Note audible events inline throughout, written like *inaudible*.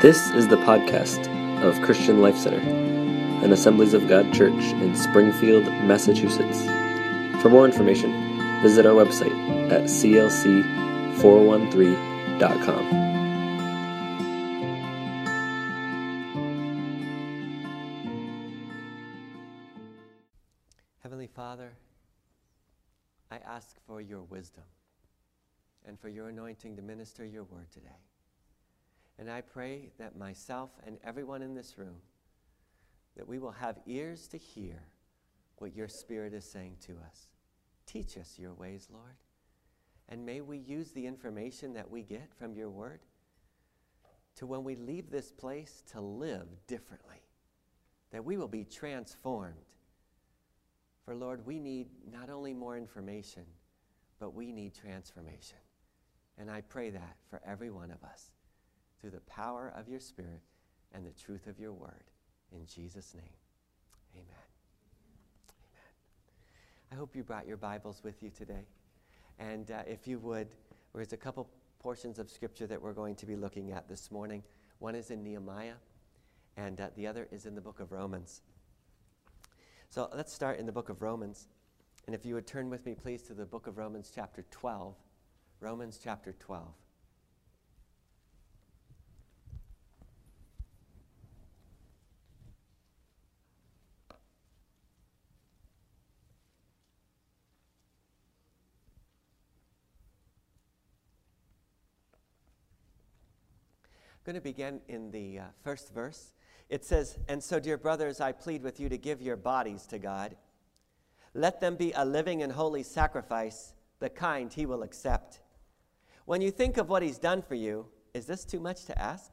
This is the podcast of Christian Life Center, an Assemblies of God church in Springfield, Massachusetts. For more information, visit our website at clc413.com. Heavenly Father, I ask for your wisdom and for your anointing to minister your word today. And I pray that myself and everyone in this room, that we will have ears to hear what your Spirit is saying to us. Teach us your ways, Lord. And may we use the information that we get from your word to when we leave this place to live differently, that we will be transformed. For Lord, we need not only more information, but we need transformation. And I pray that for every one of us through the power of your Spirit and the truth of your word. In Jesus' name, amen. Amen. I hope you brought your Bibles with you today. And uh, if you would, there's a couple portions of Scripture that we're going to be looking at this morning. One is in Nehemiah, and uh, the other is in the book of Romans. So let's start in the book of Romans. And if you would turn with me, please, to the book of Romans, chapter 12. Romans, chapter 12. Going to begin in the uh, first verse. It says, And so, dear brothers, I plead with you to give your bodies to God. Let them be a living and holy sacrifice, the kind he will accept. When you think of what he's done for you, is this too much to ask?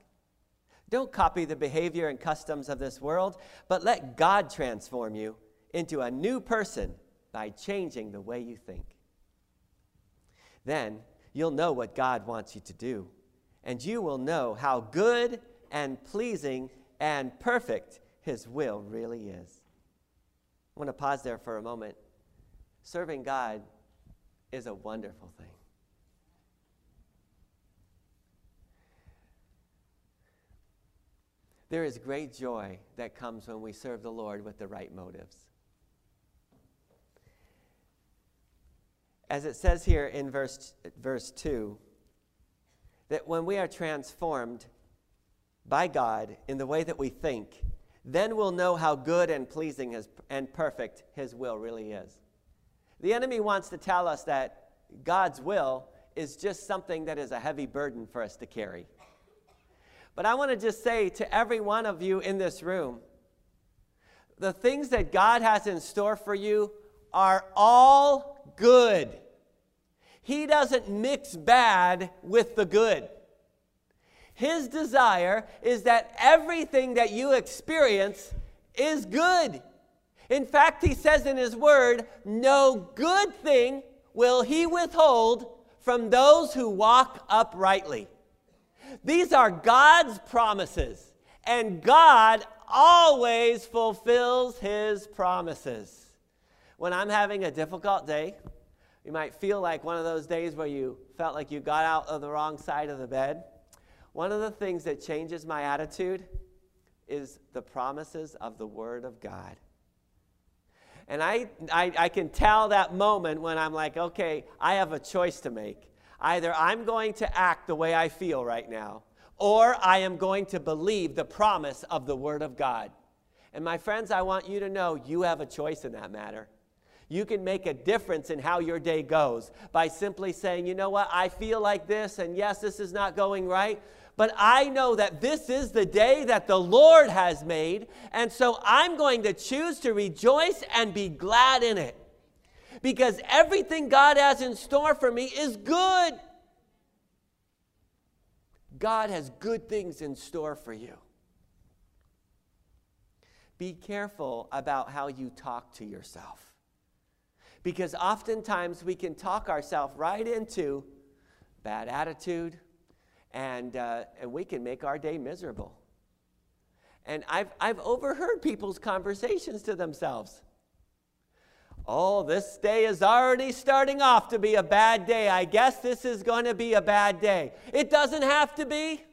Don't copy the behavior and customs of this world, but let God transform you into a new person by changing the way you think. Then you'll know what God wants you to do and you will know how good and pleasing and perfect His will really is. I want to pause there for a moment. Serving God is a wonderful thing. There is great joy that comes when we serve the Lord with the right motives. As it says here in verse, verse 2, that when we are transformed by God in the way that we think, then we'll know how good and pleasing his, and perfect His will really is. The enemy wants to tell us that God's will is just something that is a heavy burden for us to carry. But I want to just say to every one of you in this room the things that God has in store for you are all good. He doesn't mix bad with the good. His desire is that everything that you experience is good. In fact, he says in his word, No good thing will he withhold from those who walk uprightly. These are God's promises, and God always fulfills his promises. When I'm having a difficult day, you might feel like one of those days where you felt like you got out of the wrong side of the bed. One of the things that changes my attitude is the promises of the Word of God. And I, I, I, can tell that moment when I'm like, okay, I have a choice to make. Either I'm going to act the way I feel right now, or I am going to believe the promise of the Word of God. And my friends, I want you to know you have a choice in that matter. You can make a difference in how your day goes by simply saying, you know what, I feel like this, and yes, this is not going right, but I know that this is the day that the Lord has made, and so I'm going to choose to rejoice and be glad in it. Because everything God has in store for me is good. God has good things in store for you. Be careful about how you talk to yourself. Because oftentimes we can talk ourselves right into bad attitude, and, uh, and we can make our day miserable. And I've, I've overheard people's conversations to themselves. Oh, this day is already starting off to be a bad day. I guess this is going to be a bad day. It doesn't have to be.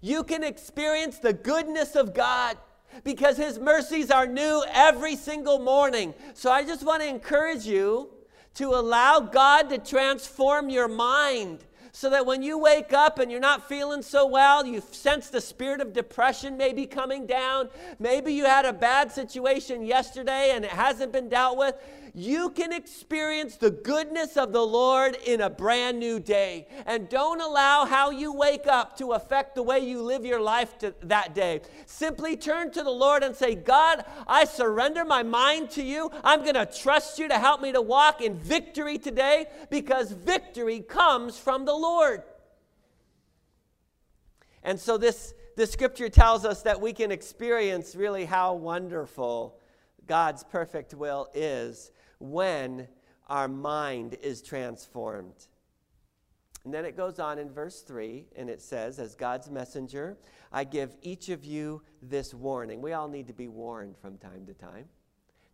You can experience the goodness of God because His mercies are new every single morning. So I just want to encourage you to allow God to transform your mind so that when you wake up and you're not feeling so well, you sense the spirit of depression maybe coming down. Maybe you had a bad situation yesterday and it hasn't been dealt with you can experience the goodness of the Lord in a brand new day. And don't allow how you wake up to affect the way you live your life that day. Simply turn to the Lord and say, God, I surrender my mind to you. I'm going to trust you to help me to walk in victory today because victory comes from the Lord. And so this, this scripture tells us that we can experience really how wonderful God's perfect will is when our mind is transformed. And then it goes on in verse 3, and it says, As God's messenger, I give each of you this warning. We all need to be warned from time to time.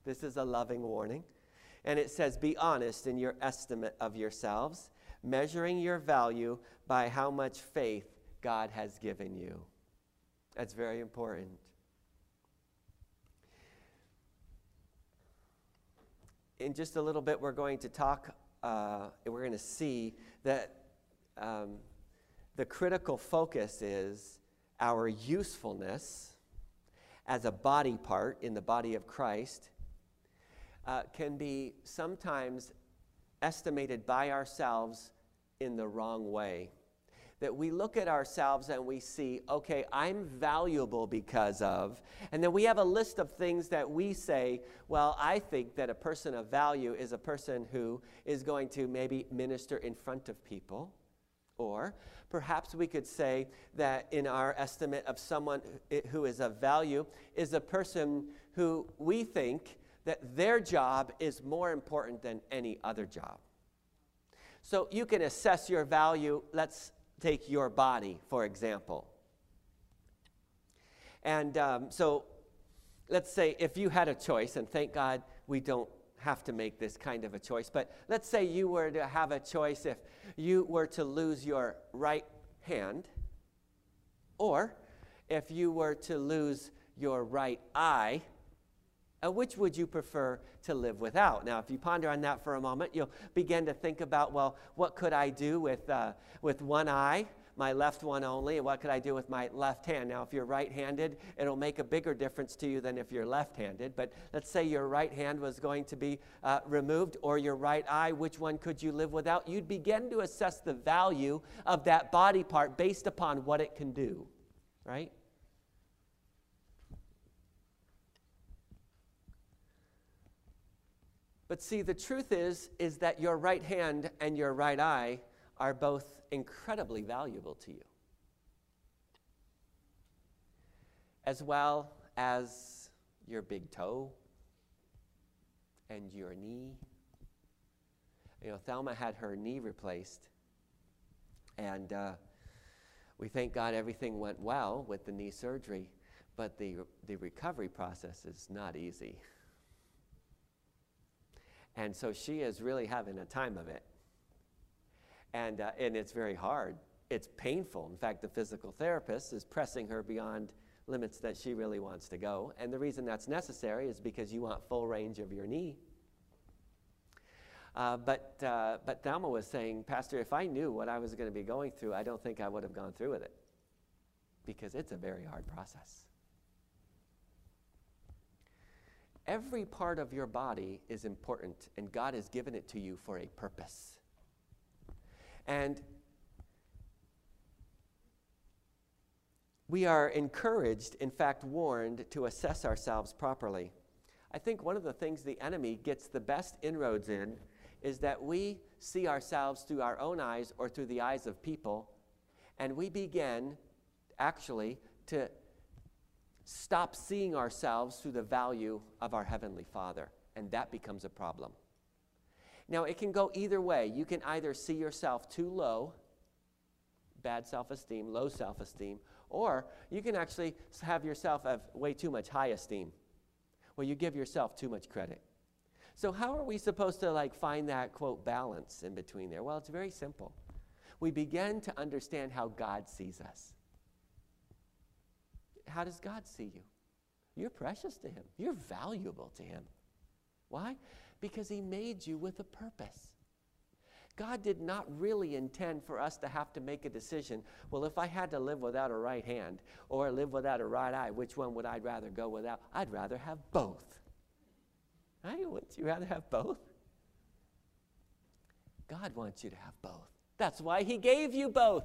This is a loving warning. And it says, Be honest in your estimate of yourselves, measuring your value by how much faith God has given you. That's very important. in just a little bit, we're going to talk, uh, we're going to see that um, the critical focus is our usefulness as a body part in the body of Christ uh, can be sometimes estimated by ourselves in the wrong way that we look at ourselves and we see, okay, I'm valuable because of. And then we have a list of things that we say, well, I think that a person of value is a person who is going to maybe minister in front of people. Or perhaps we could say that in our estimate of someone who is of value is a person who we think that their job is more important than any other job. So you can assess your value. Let's take your body, for example. And um, so let's say if you had a choice, and thank God we don't have to make this kind of a choice, but let's say you were to have a choice if you were to lose your right hand, or if you were to lose your right eye, which would you prefer to live without? Now, if you ponder on that for a moment, you'll begin to think about, well, what could I do with, uh, with one eye? my left one only, and what could I do with my left hand? Now, if you're right handed, it'll make a bigger difference to you than if you're left handed. But let's say your right hand was going to be uh, removed or your right eye, which one could you live without? You'd begin to assess the value of that body part based upon what it can do, right? But see, the truth is, is that your right hand and your right eye are both incredibly valuable to you, as well as your big toe and your knee. You know, Thelma had her knee replaced, and uh, we thank God everything went well with the knee surgery, but the, the recovery process is not easy. *laughs* And so she is really having a time of it. And, uh, and it's very hard. It's painful. In fact, the physical therapist is pressing her beyond limits that she really wants to go. And the reason that's necessary is because you want full range of your knee. Uh, but, uh, but Thelma was saying, Pastor, if I knew what I was going to be going through, I don't think I would have gone through with it because it's a very hard process. Every part of your body is important, and God has given it to you for a purpose. And we are encouraged, in fact, warned to assess ourselves properly. I think one of the things the enemy gets the best inroads in is that we see ourselves through our own eyes or through the eyes of people, and we begin actually to stop seeing ourselves through the value of our Heavenly Father, and that becomes a problem. Now, it can go either way. You can either see yourself too low, bad self esteem, low self esteem, or you can actually have yourself have way too much high esteem, where you give yourself too much credit. So, how are we supposed to like find that quote balance in between there? Well, it's very simple. We begin to understand how God sees us. How does God see you? You're precious to Him, you're valuable to Him. Why? Because He made you with a purpose. God did not really intend for us to have to make a decision. Well, if I had to live without a right hand or live without a right eye, which one would I rather go without? I'd rather have both. Right? Wouldn't you rather have both? God wants you to have both. That's why He gave you both.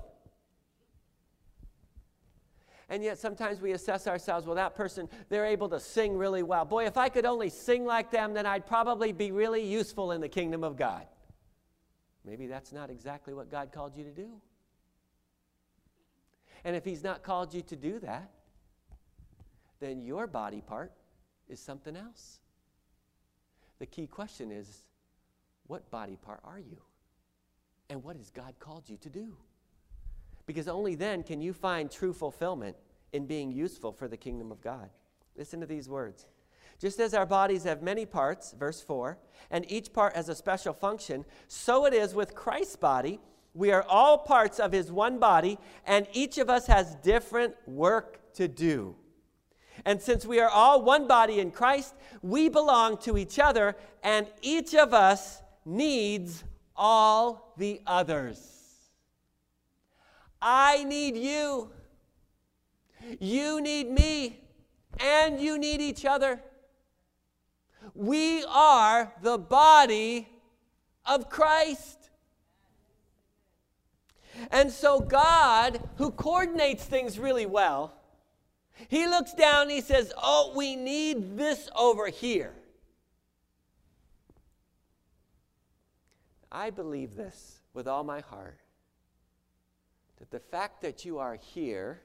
And yet sometimes we assess ourselves, well, that person, they're able to sing really well. Boy, if I could only sing like them, then I'd probably be really useful in the kingdom of God. Maybe that's not exactly what God called you to do. And if He's not called you to do that, then your body part is something else. The key question is what body part are you? And what has God called you to do? Because only then can you find true fulfillment in being useful for the kingdom of God. Listen to these words. Just as our bodies have many parts, verse 4, and each part has a special function, so it is with Christ's body. We are all parts of his one body, and each of us has different work to do. And since we are all one body in Christ, we belong to each other, and each of us needs all the others. I need you. You need me. And you need each other. We are the body of Christ. And so, God, who coordinates things really well, he looks down and he says, Oh, we need this over here. I believe this with all my heart that the fact that you are here,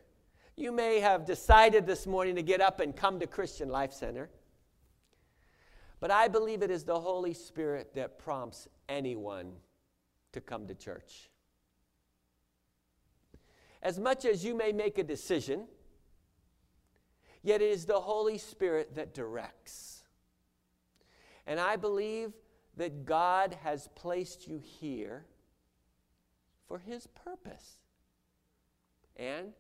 you may have decided this morning to get up and come to Christian Life Center, but I believe it is the Holy Spirit that prompts anyone to come to church. As much as you may make a decision, yet it is the Holy Spirit that directs. And I believe that God has placed you here for His purpose and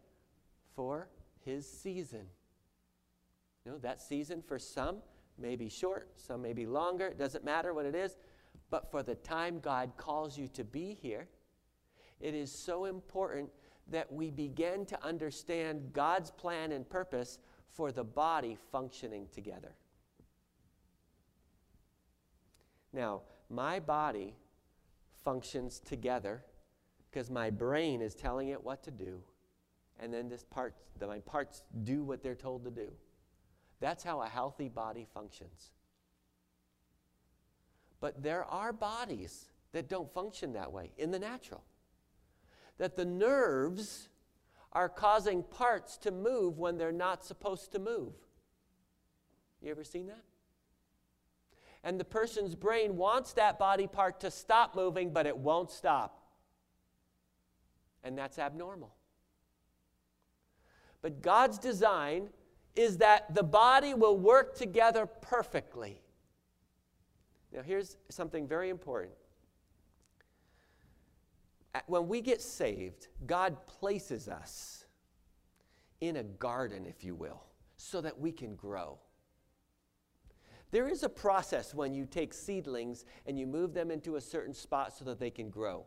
for his season. You know, that season for some may be short, some may be longer, it doesn't matter what it is, but for the time God calls you to be here, it is so important that we begin to understand God's plan and purpose for the body functioning together. Now, my body functions together because my brain is telling it what to do and then this part, the, my parts do what they're told to do. That's how a healthy body functions. But there are bodies that don't function that way in the natural. That the nerves are causing parts to move when they're not supposed to move. You ever seen that? And the person's brain wants that body part to stop moving, but it won't stop. And that's abnormal. But God's design is that the body will work together perfectly. Now, here's something very important. When we get saved, God places us in a garden, if you will, so that we can grow. There is a process when you take seedlings and you move them into a certain spot so that they can grow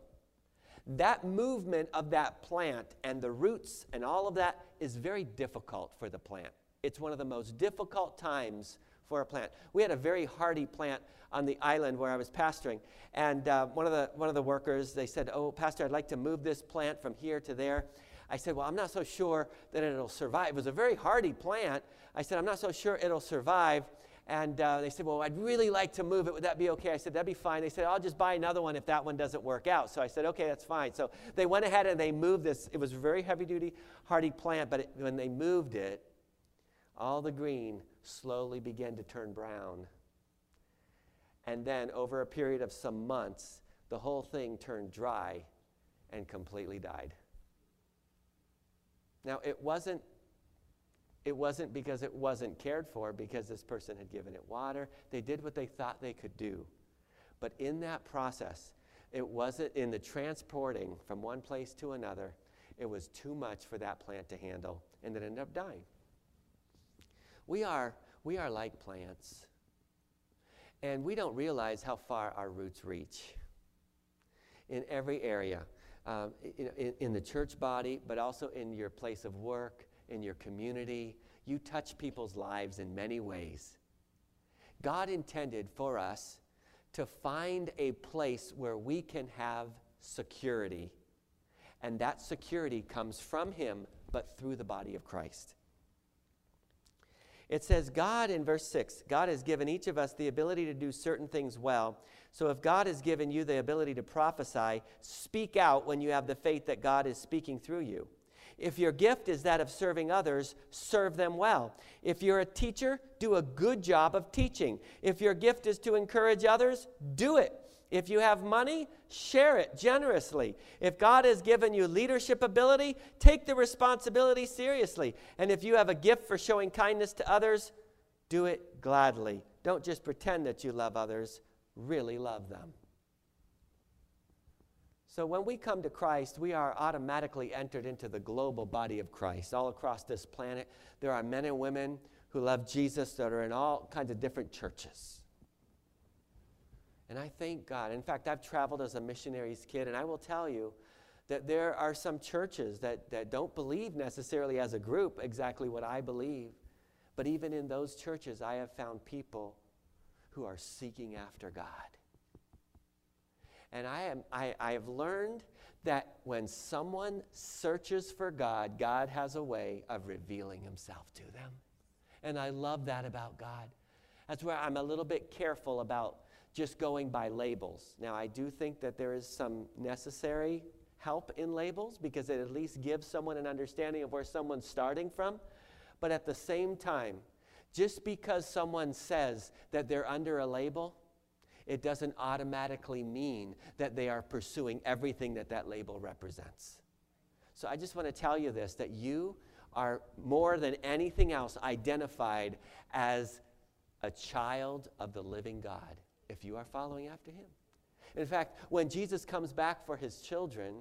that movement of that plant and the roots and all of that is very difficult for the plant. It's one of the most difficult times for a plant. We had a very hardy plant on the island where I was pastoring, and uh, one of the one of the workers they said, "Oh, pastor, I'd like to move this plant from here to there." I said, "Well, I'm not so sure that it'll survive." It was a very hardy plant. I said, "I'm not so sure it'll survive." And uh, they said, Well, I'd really like to move it. Would that be okay? I said, That'd be fine. They said, I'll just buy another one if that one doesn't work out. So I said, Okay, that's fine. So they went ahead and they moved this. It was a very heavy duty, hardy plant, but it, when they moved it, all the green slowly began to turn brown. And then over a period of some months, the whole thing turned dry and completely died. Now, it wasn't it wasn't because it wasn't cared for, because this person had given it water. They did what they thought they could do. But in that process, it wasn't in the transporting from one place to another, it was too much for that plant to handle, and it ended up dying. We are, we are like plants. And we don't realize how far our roots reach in every area. Um, in, in, in the church body, but also in your place of work, in your community. You touch people's lives in many ways. God intended for us to find a place where we can have security. And that security comes from Him, but through the body of Christ. It says, God in verse 6, God has given each of us the ability to do certain things well. So if God has given you the ability to prophesy, speak out when you have the faith that God is speaking through you. If your gift is that of serving others, serve them well. If you're a teacher, do a good job of teaching. If your gift is to encourage others, do it. If you have money, share it generously. If God has given you leadership ability, take the responsibility seriously. And if you have a gift for showing kindness to others, do it gladly. Don't just pretend that you love others, really love them. So when we come to Christ, we are automatically entered into the global body of Christ. All across this planet, there are men and women who love Jesus that are in all kinds of different churches. And I thank God. In fact, I've traveled as a missionary's kid, and I will tell you that there are some churches that, that don't believe necessarily as a group exactly what I believe. But even in those churches, I have found people who are seeking after God. And I, am, I, I have learned that when someone searches for God, God has a way of revealing himself to them. And I love that about God. That's where I'm a little bit careful about just going by labels. Now, I do think that there is some necessary help in labels because it at least gives someone an understanding of where someone's starting from. But at the same time, just because someone says that they're under a label, it doesn't automatically mean that they are pursuing everything that that label represents. So I just want to tell you this that you are more than anything else identified as a child of the living God if you are following after him. In fact, when Jesus comes back for his children,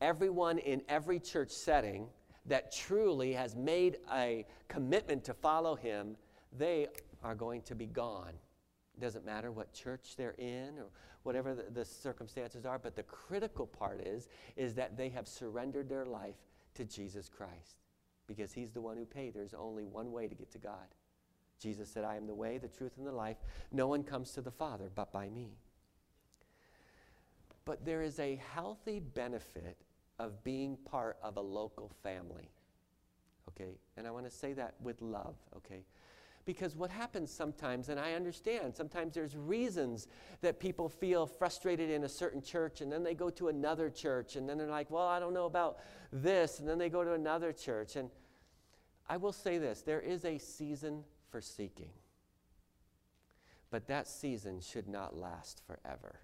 everyone in every church setting that truly has made a commitment to follow him, they are going to be gone. It doesn't matter what church they're in or whatever the, the, circumstances are, but the critical part is, is that they have surrendered their life to Jesus Christ because he's the one who paid. There's only one way to get to God. Jesus said, I am the way, the truth, and the life. No one comes to the Father but by me. But there is a healthy benefit of being part of a local family. Okay? And I want to say that with love, okay? Because what happens sometimes, and I understand, sometimes there's reasons that people feel frustrated in a certain church, and then they go to another church, and then they're like, well, I don't know about this, and then they go to another church. And I will say this there is a season for seeking. But that season should not last forever.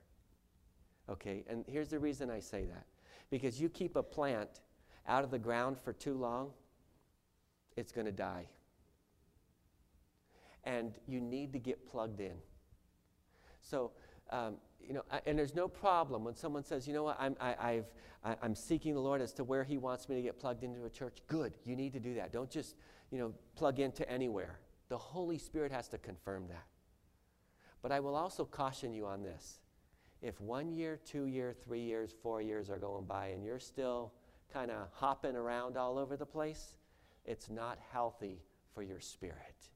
Okay, and here's the reason I say that. Because you keep a plant out of the ground for too long, it's going to die. And you need to get plugged in. So, um, you know, and there's no problem when someone says, you know what, I'm, I, I've, I, I'm seeking the Lord as to where He wants me to get plugged into a church. Good, you need to do that. Don't just, you know, plug into anywhere. The Holy Spirit has to confirm that. But I will also caution you on this. If one year, two year, three years, four years are going by and you're still kind of hopping around all over the place, it's not healthy for your spirit.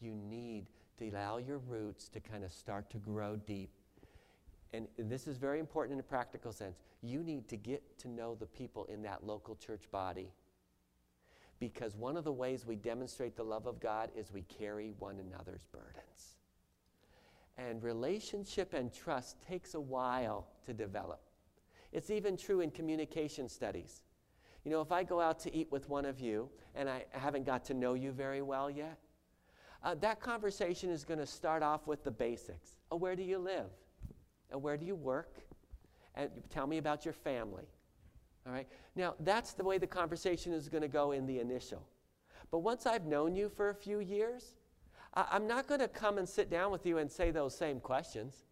You need to allow your roots to kind of start to grow deep. And this is very important in a practical sense. You need to get to know the people in that local church body because one of the ways we demonstrate the love of God is we carry one another's burdens. And relationship and trust takes a while to develop. It's even true in communication studies. You know, if I go out to eat with one of you and I haven't got to know you very well yet, uh, that conversation is going to start off with the basics. Oh, where do you live? And where do you work? And tell me about your family. All right? Now, that's the way the conversation is going to go in the initial. But once I've known you for a few years, I- am not going to come and sit down with you and say those same questions.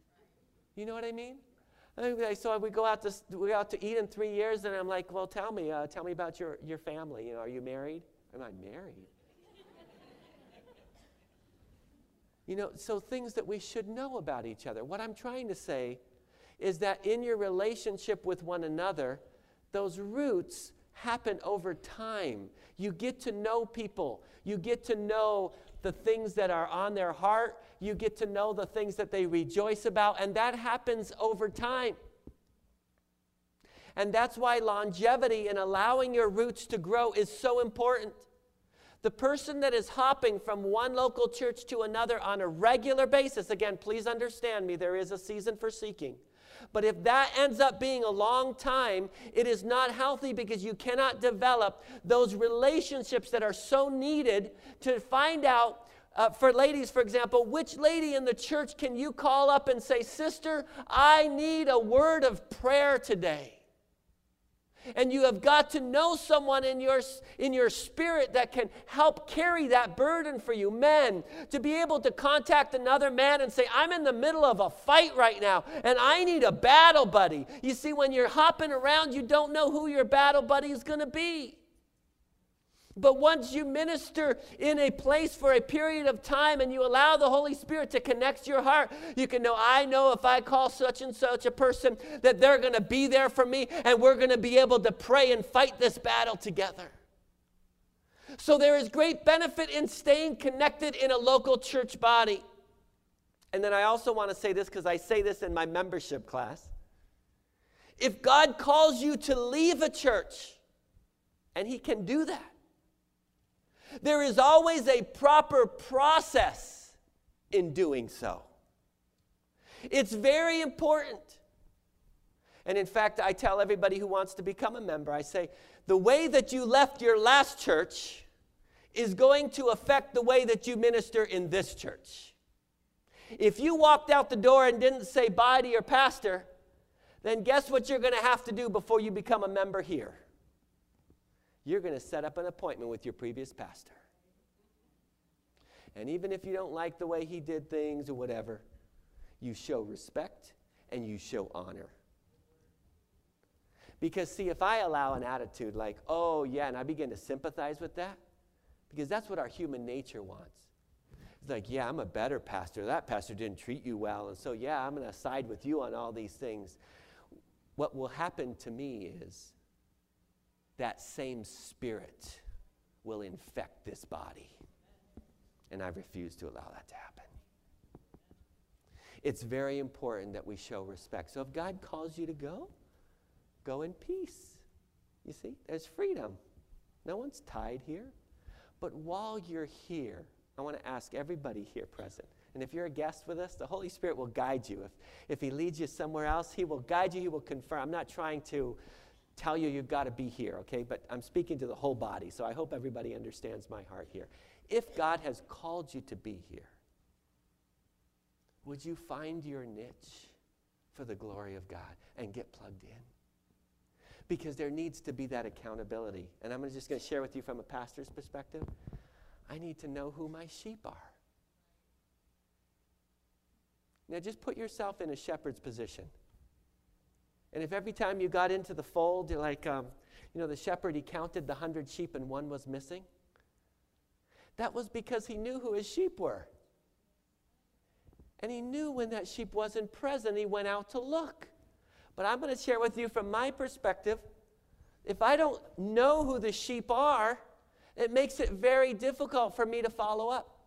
You know what I mean? So we go out to we go out to eat in three years, and I'm like, well, tell me, uh, tell me about your, your family. You know, are you married? Am I married? You know, so things that we should know about each other. What I'm trying to say is that in your relationship with one another, those roots happen over time. You get to know people, you get to know the things that are on their heart, you get to know the things that they rejoice about, and that happens over time. And that's why longevity and allowing your roots to grow is so important. The person that is hopping from one local church to another on a regular basis, again, please understand me, there is a season for seeking. But if that ends up being a long time, it is not healthy because you cannot develop those relationships that are so needed to find out. Uh, for ladies, for example, which lady in the church can you call up and say, Sister, I need a word of prayer today? And you have got to know someone in your, in your spirit that can help carry that burden for you. Men, to be able to contact another man and say, I'm in the middle of a fight right now and I need a battle buddy. You see, when you're hopping around, you don't know who your battle buddy is going to be. But once you minister in a place for a period of time and you allow the Holy Spirit to connect your heart, you can know, I know if I call such and such a person that they're going to be there for me and we're going to be able to pray and fight this battle together. So there is great benefit in staying connected in a local church body. And then I also want to say this because I say this in my membership class. If God calls you to leave a church, and He can do that, there is always a proper process in doing so. It's very important. And in fact, I tell everybody who wants to become a member, I say, the way that you left your last church is going to affect the way that you minister in this church. If you walked out the door and didn't say bye to your pastor, then guess what you're going to have to do before you become a member here? You're going to set up an appointment with your previous pastor. And even if you don't like the way he did things or whatever, you show respect and you show honor. Because, see, if I allow an attitude like, oh, yeah, and I begin to sympathize with that, because that's what our human nature wants. It's like, yeah, I'm a better pastor. That pastor didn't treat you well. And so, yeah, I'm going to side with you on all these things. What will happen to me is that same spirit will infect this body. And I refuse to allow that to happen. It's very important that we show respect. So if God calls you to go, go in peace. You see, there's freedom. No one's tied here. But while you're here, I want to ask everybody here present. And if you're a guest with us, the Holy Spirit will guide you. If, if He leads you somewhere else, He will guide you, He will confirm. I'm not trying to tell you you've got to be here, okay? But I'm speaking to the whole body, so I hope everybody understands my heart here. If God has called you to be here, would you find your niche for the glory of God and get plugged in? Because there needs to be that accountability. And I'm just going to share with you from a pastor's perspective. I need to know who my sheep are. Now, just put yourself in a shepherd's position. And if every time you got into the fold, you're like, um, you know, the shepherd, he counted the hundred sheep and one was missing, that was because he knew who his sheep were. And he knew when that sheep wasn't present, he went out to look. But I'm going to share with you from my perspective if I don't know who the sheep are, it makes it very difficult for me to follow up.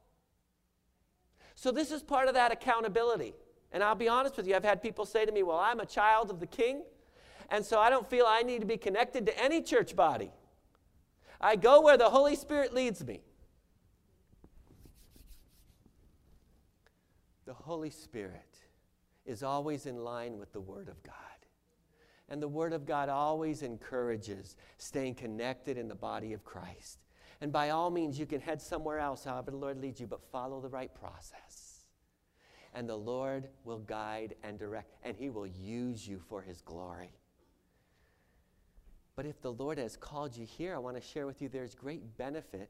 So, this is part of that accountability. And I'll be honest with you, I've had people say to me, Well, I'm a child of the king, and so I don't feel I need to be connected to any church body. I go where the Holy Spirit leads me. The Holy Spirit is always in line with the Word of God. And the Word of God always encourages staying connected in the body of Christ. And by all means, you can head somewhere else, however the Lord leads you, but follow the right process and the Lord will guide and direct, and He will use you for His glory. But if the Lord has called you here, I want to share with you there's great benefit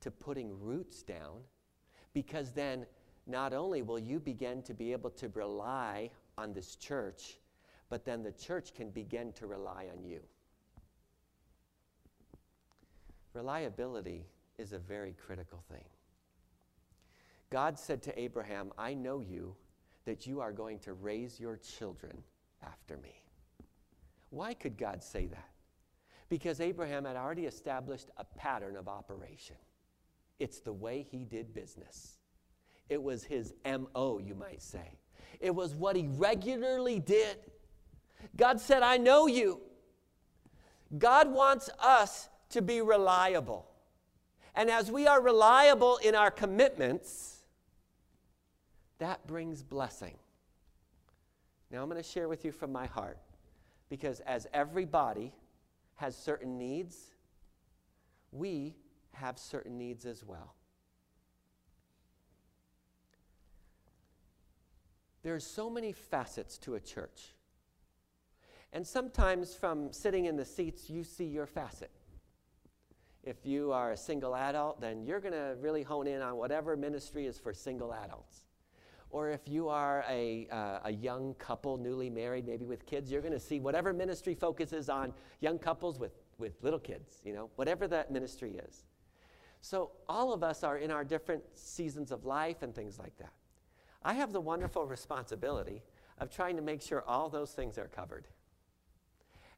to putting roots down because then not only will you begin to be able to rely on this church, but then the church can begin to rely on you. Reliability is a very critical thing. God said to Abraham, I know you, that you are going to raise your children after me. Why could God say that? Because Abraham had already established a pattern of operation. It's the way he did business. It was his MO, you might say. It was what he regularly did. God said, I know you. God wants us to be reliable. And as we are reliable in our commitments, that brings blessing. Now, I'm going to share with you from my heart because as everybody has certain needs, we have certain needs as well. There's so many facets to a church. And sometimes from sitting in the seats, you see your facet. If you are a single adult, then you're going to really hone in on whatever ministry is for single adults. Or if you are a, uh, a young couple, newly married, maybe with kids, you're going to see whatever ministry focuses on young couples with, with little kids, you know, whatever that ministry is. So all of us are in our different seasons of life and things like that. I have the wonderful responsibility of trying to make sure all those things are covered.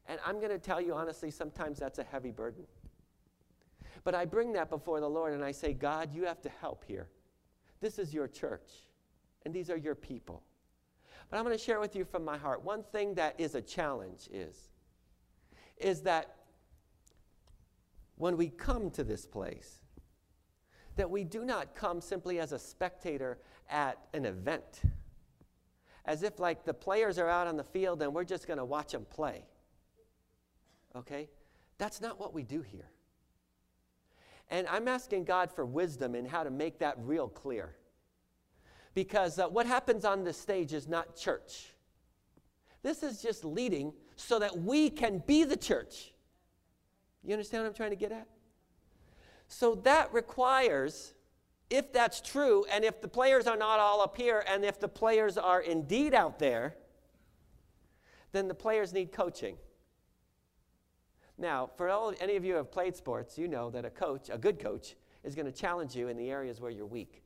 And I'm going to tell you honestly, sometimes that's a heavy burden. But I bring that before the Lord and I say, God, you have to help here. This is your church and these are your people. But I'm going to share with you from my heart one thing that is a challenge is is that when we come to this place that we do not come simply as a spectator at an event. As if like the players are out on the field and we're just going to watch them play. Okay? That's not what we do here. And i'm asking god for wisdom in how to make that real clear because uh, what happens on this stage is not church. This is just leading so that we can be the church. You understand what I'm trying to get at? So that requires, if that's true, and if the players are not all up here, and if the players are indeed out there, then the players need coaching. Now, for all, any of you who have played sports, you know that a coach, a good coach, is going to challenge you in the areas where you're weak.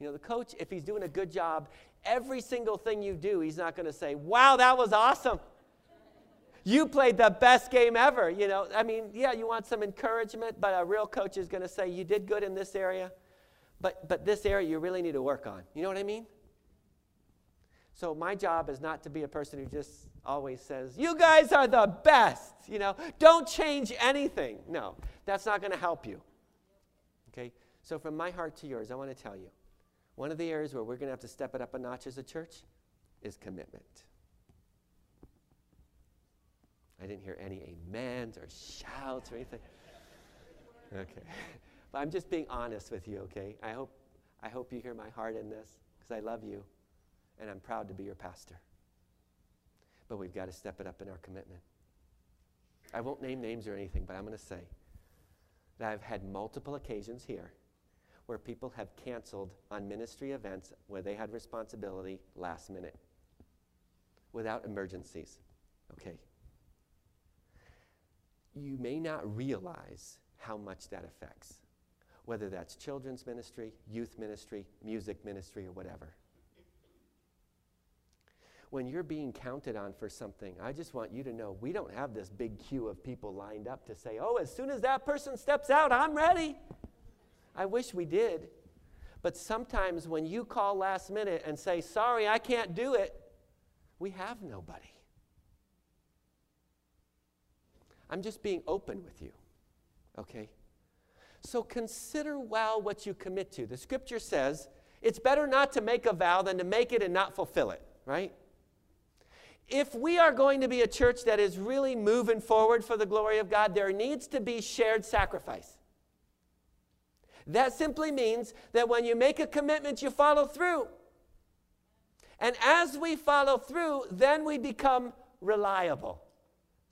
You know, the coach, if he's doing a good job, every single thing you do, he's not going to say, wow, that was awesome. You played the best game ever. You know, I mean, yeah, you want some encouragement, but a real coach is going to say, you did good in this area, but, but this area you really need to work on. You know what I mean? So my job is not to be a person who just always says, you guys are the best. You know, don't change anything. No, that's not going to help you. Okay? So from my heart to yours, I want to tell you one of the areas where we're going to have to step it up a notch as a church is commitment. I didn't hear any amens or shouts or anything. Okay. *laughs* But I'm just being honest with you, okay? I hope, I hope you hear my heart in this because I love you and I'm proud to be your pastor. But we've got to step it up in our commitment. I won't name names or anything, but I'm going to say that I've had multiple occasions here where people have canceled on ministry events where they had responsibility last minute without emergencies. Okay. You may not realize how much that affects, whether that's children's ministry, youth ministry, music ministry, or whatever. When you're being counted on for something, I just want you to know we don't have this big queue of people lined up to say, oh, as soon as that person steps out, I'm ready. I wish we did. But sometimes when you call last minute and say, sorry, I can't do it, we have nobody. I'm just being open with you, okay? So consider well what you commit to. The scripture says it's better not to make a vow than to make it and not fulfill it, right? If we are going to be a church that is really moving forward for the glory of God, there needs to be shared sacrifice. That simply means that when you make a commitment, you follow through. And as we follow through, then we become reliable.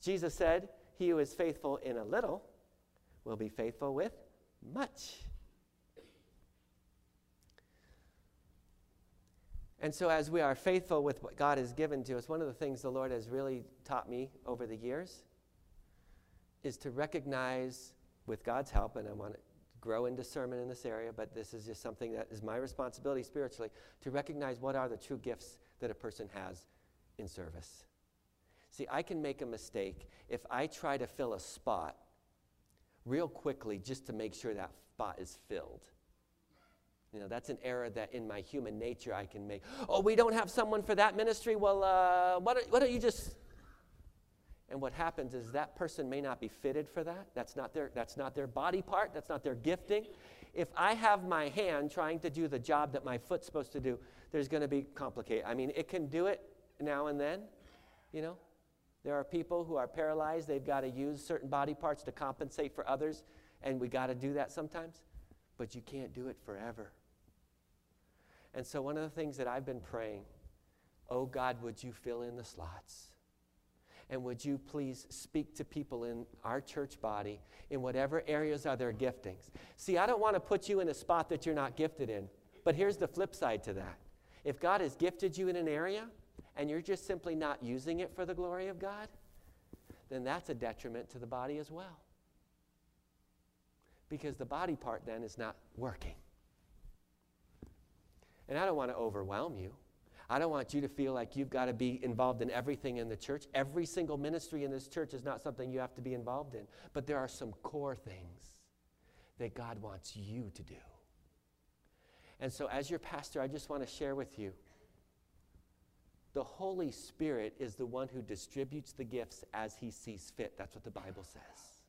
Jesus said, He who is faithful in a little will be faithful with much. And so, as we are faithful with what God has given to us, one of the things the Lord has really taught me over the years is to recognize, with God's help, and I want to grow in discernment in this area, but this is just something that is my responsibility spiritually to recognize what are the true gifts that a person has in service. See, I can make a mistake if I try to fill a spot real quickly just to make sure that spot is filled. You know, that's an error that in my human nature I can make. Oh, we don't have someone for that ministry? Well, uh, why, don't, why don't you just. And what happens is that person may not be fitted for that. That's not, their, that's not their body part, that's not their gifting. If I have my hand trying to do the job that my foot's supposed to do, there's going to be complicated. I mean, it can do it now and then, you know. There are people who are paralyzed, they've got to use certain body parts to compensate for others, and we got to do that sometimes, but you can't do it forever. And so, one of the things that I've been praying, oh God, would you fill in the slots? And would you please speak to people in our church body in whatever areas are their giftings? See, I don't want to put you in a spot that you're not gifted in, but here's the flip side to that. If God has gifted you in an area and you're just simply not using it for the glory of God, then that's a detriment to the body as well. Because the body part then is not working. And I don't want to overwhelm you. I don't want you to feel like you've got to be involved in everything in the church. Every single ministry in this church is not something you have to be involved in. But there are some core things that God wants you to do. And so, as your pastor, I just want to share with you the Holy Spirit is the one who distributes the gifts as he sees fit. That's what the Bible says.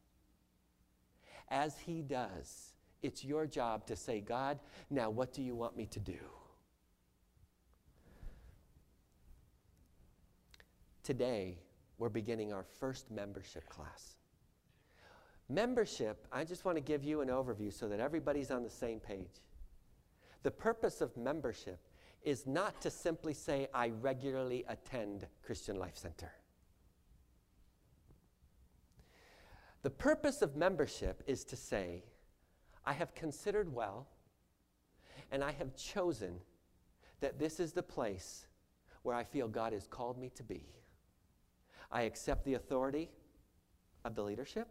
As he does, it's your job to say, God, now what do you want me to do? Today, we're beginning our first membership class. Membership, I just want to give you an overview so that everybody's on the same page. The purpose of membership is not to simply say, I regularly attend Christian Life Center. The purpose of membership is to say, I have considered well, and I have chosen that this is the place where I feel God has called me to be. I accept the authority of the leadership.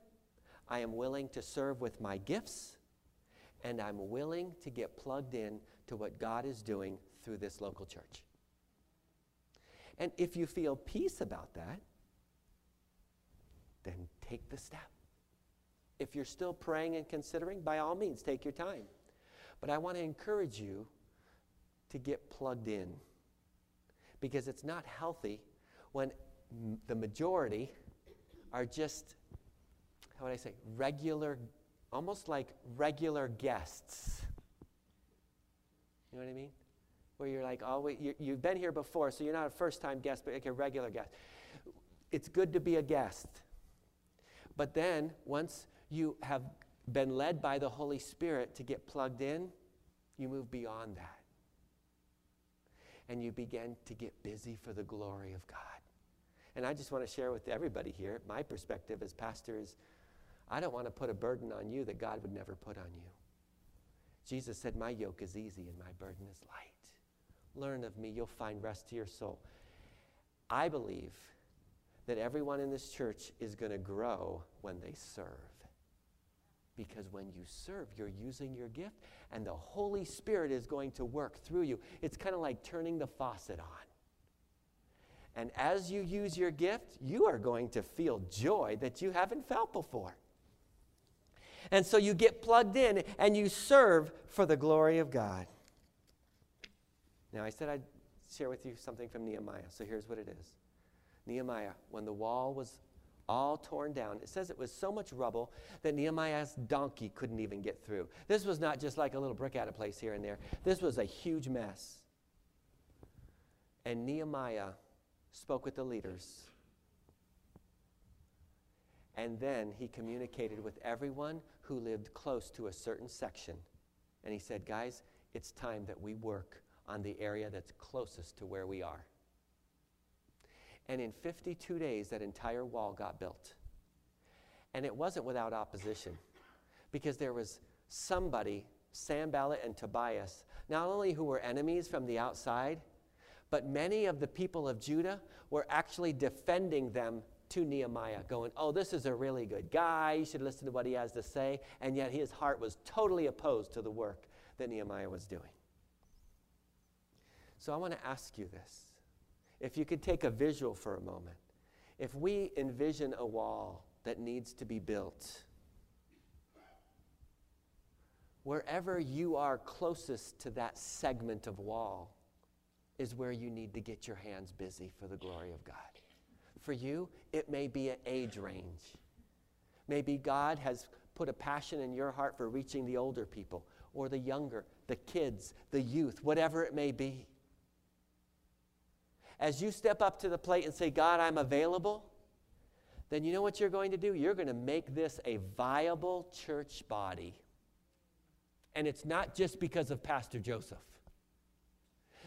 I am willing to serve with my gifts, and I'm willing to get plugged in to what God is doing through this local church. And if you feel peace about that, then take the step. If you're still praying and considering, by all means, take your time. But I want to encourage you to get plugged in because it's not healthy when the majority are just, how would I say, regular, almost like regular guests. You know what I mean? Where you're like, wait, you, you've been here before, so you're not a first time guest, but like a regular guest. It's good to be a guest. But then, once you have been led by the Holy Spirit to get plugged in, you move beyond that. And you begin to get busy for the glory of God. And I just want to share with everybody here my perspective as pastor is I don't want to put a burden on you that God would never put on you. Jesus said, My yoke is easy and my burden is light. Learn of me, you'll find rest to your soul. I believe that everyone in this church is going to grow when they serve. Because when you serve, you're using your gift, and the Holy Spirit is going to work through you. It's kind of like turning the faucet on. And as you use your gift, you are going to feel joy that you haven't felt before. And so you get plugged in and you serve for the glory of God. Now, I said I'd share with you something from Nehemiah, so here's what it is Nehemiah, when the wall was all torn down, it says it was so much rubble that Nehemiah's donkey couldn't even get through. This was not just like a little brick out of place here and there, this was a huge mess. And Nehemiah spoke with the leaders. And then he communicated with everyone who lived close to a certain section. And he said, Guys, it's time that we work on the area that's closest to where we are. And in 52 days, that entire wall got built. And it wasn't without opposition, because there was somebody, Sam Sanballat and Tobias, not only who were enemies from the outside, but many of the people of Judah were actually defending them to Nehemiah, going, Oh, this is a really good guy. You should listen to what he has to say. And yet his heart was totally opposed to the work that Nehemiah was doing. So I want to ask you this. If you could take a visual for a moment, if we envision a wall that needs to be built, wherever you are closest to that segment of wall is where you need to get your hands busy for the glory of God. For you, it may be an age range. Maybe God has put a passion in your heart for reaching the older people or the younger, the kids, the youth, whatever it may be. As you step up to the plate and say, God, I'm available, then you know what you're going to do? You're going to make this a viable church body. And it's not just because of Pastor Joseph.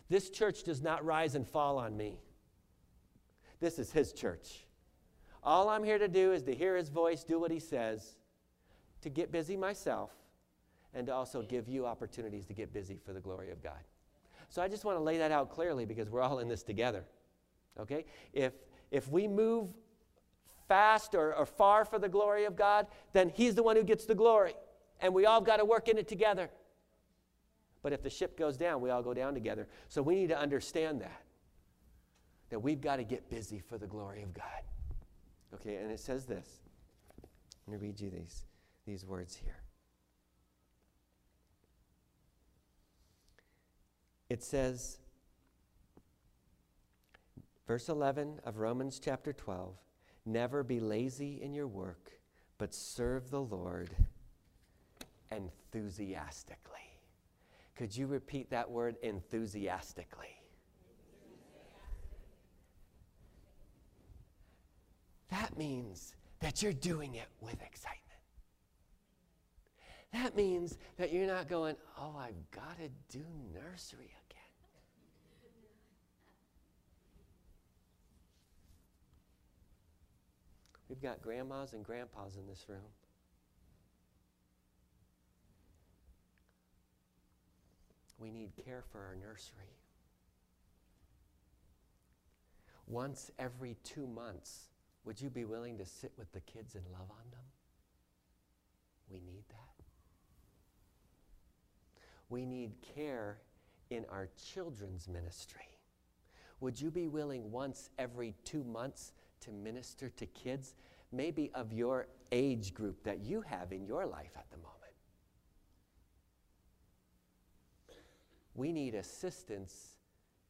This church does not rise and fall on me. This is his church. All I'm here to do is to hear his voice, do what he says, to get busy myself, and to also give you opportunities to get busy for the glory of God. So I just want to lay that out clearly because we're all in this together. Okay? If, if we move fast or, or far for the glory of God, then He's the one who gets the glory. And we all got to work in it together. But if the ship goes down, we all go down together. So we need to understand that. That we've got to get busy for the glory of God. Okay, and it says this. I'm going to read you these, these words here. It says, verse 11 of Romans chapter 12 Never be lazy in your work, but serve the Lord enthusiastically. Could you repeat that word enthusiastically? That means that you're doing it with excitement. That means that you're not going, oh, I've got to do nursery again. We've got grandmas and grandpas in this room. We need care for our nursery. Once every two months, would you be willing to sit with the kids and love on them? We need that. We need care in our children's ministry. Would you be willing once every two months to minister to kids, maybe of your age group that you have in your life at the moment? We need assistance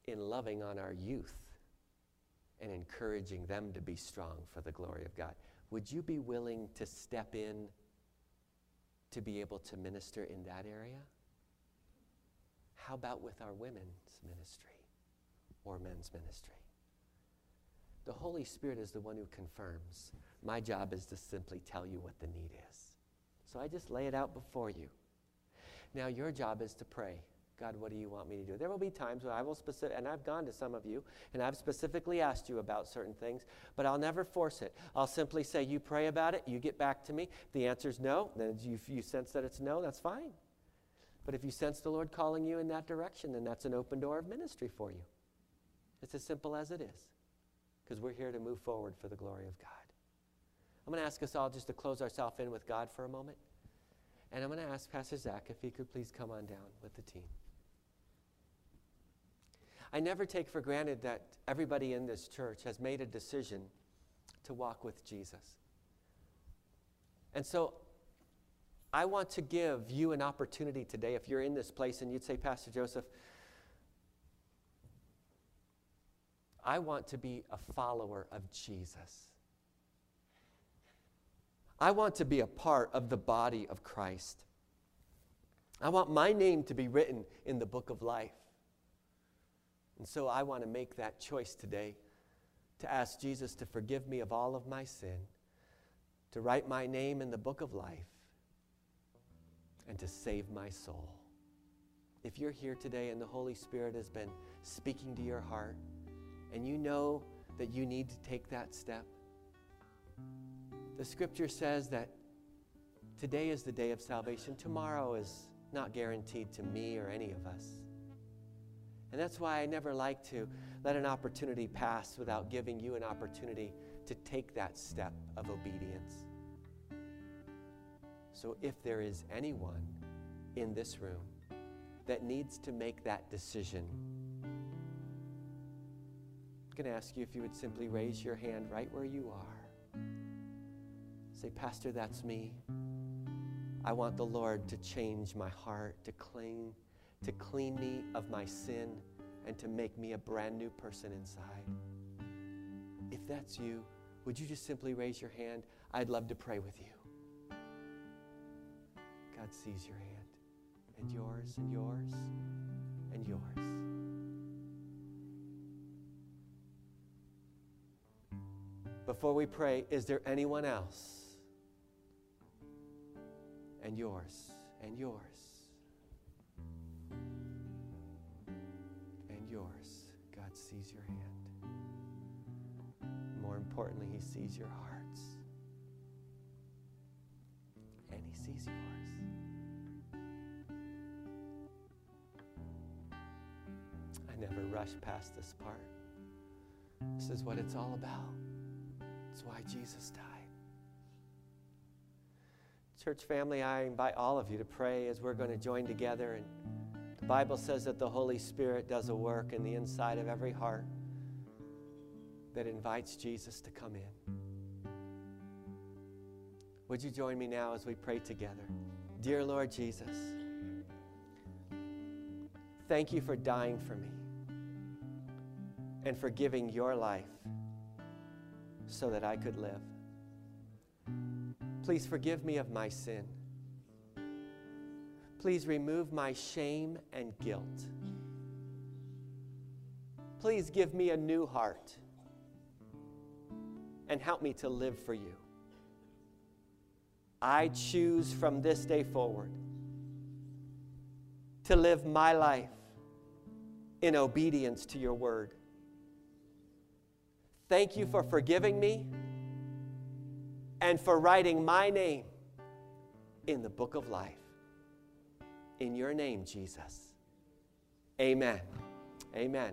in loving on our youth and encouraging them to be strong for the glory of God. Would you be willing to step in to be able to minister in that area? How about with our women's ministry or men's ministry? The Holy Spirit is the one who confirms. My job is to simply tell you what the need is. So I just lay it out before you. Now, your job is to pray. God, what do you want me to do? There will be times when I will specific, and I've gone to some of you, and I've specifically asked you about certain things, but I'll never force it. I'll simply say, you pray about it, you get back to me. If the answer is no, then you, you sense that it's no, that's fine. But if you sense the Lord calling you in that direction, then that's an open door of ministry for you. It's as simple as it is, because we're here to move forward for the glory of God. I'm going to ask us all just to close ourselves in with God for a moment. And I'm going to ask Pastor Zach if he could please come on down with the team. I never take for granted that everybody in this church has made a decision to walk with Jesus. And so I want to give you an opportunity today, if you're in this place and you'd say, Pastor Joseph, I want to be a follower of Jesus. I want to be a part of the body of Christ. I want my name to be written in the book of life. And so I want to make that choice today to ask Jesus to forgive me of all of my sin, to write my name in the book of life, and to save my soul. If you're here today and the Holy Spirit has been speaking to your heart, and you know that you need to take that step, the scripture says that today is the day of salvation. Tomorrow is not guaranteed to me or any of us. And that's why I never like to let an opportunity pass without giving you an opportunity to take that step of obedience. So if there is anyone in this room that needs to make that decision, I'm going to ask you if you would simply raise your hand right where you are. Say, Pastor, that's me. I want the Lord to change my heart, to clean, to clean me of my sin, and to make me a brand new person inside. If that's you, would you just simply raise your hand? I'd love to pray with you. God sees your hand, and yours, and yours, and yours. Before we pray, is there anyone else? And yours, and yours, sees your hand. More importantly, He sees your hearts, and He sees yours. I never rush past this part. This is what it's all about. It's why Jesus died. Church family, I invite all of you to pray as we're going to join together. And Bible says that the Holy Spirit does a work in the inside of every heart that invites Jesus to come in. Would you join me now as we pray together? Dear Lord Jesus, thank you for dying for me and for giving your life so that I could live. Please forgive me of my sin. Please remove my shame and guilt. Please give me a new heart and help me to live for you. I choose from this day forward to live my life in obedience to your word. Thank you for forgiving me and for writing my name in the book of life. In your name, Jesus. Amen. Amen.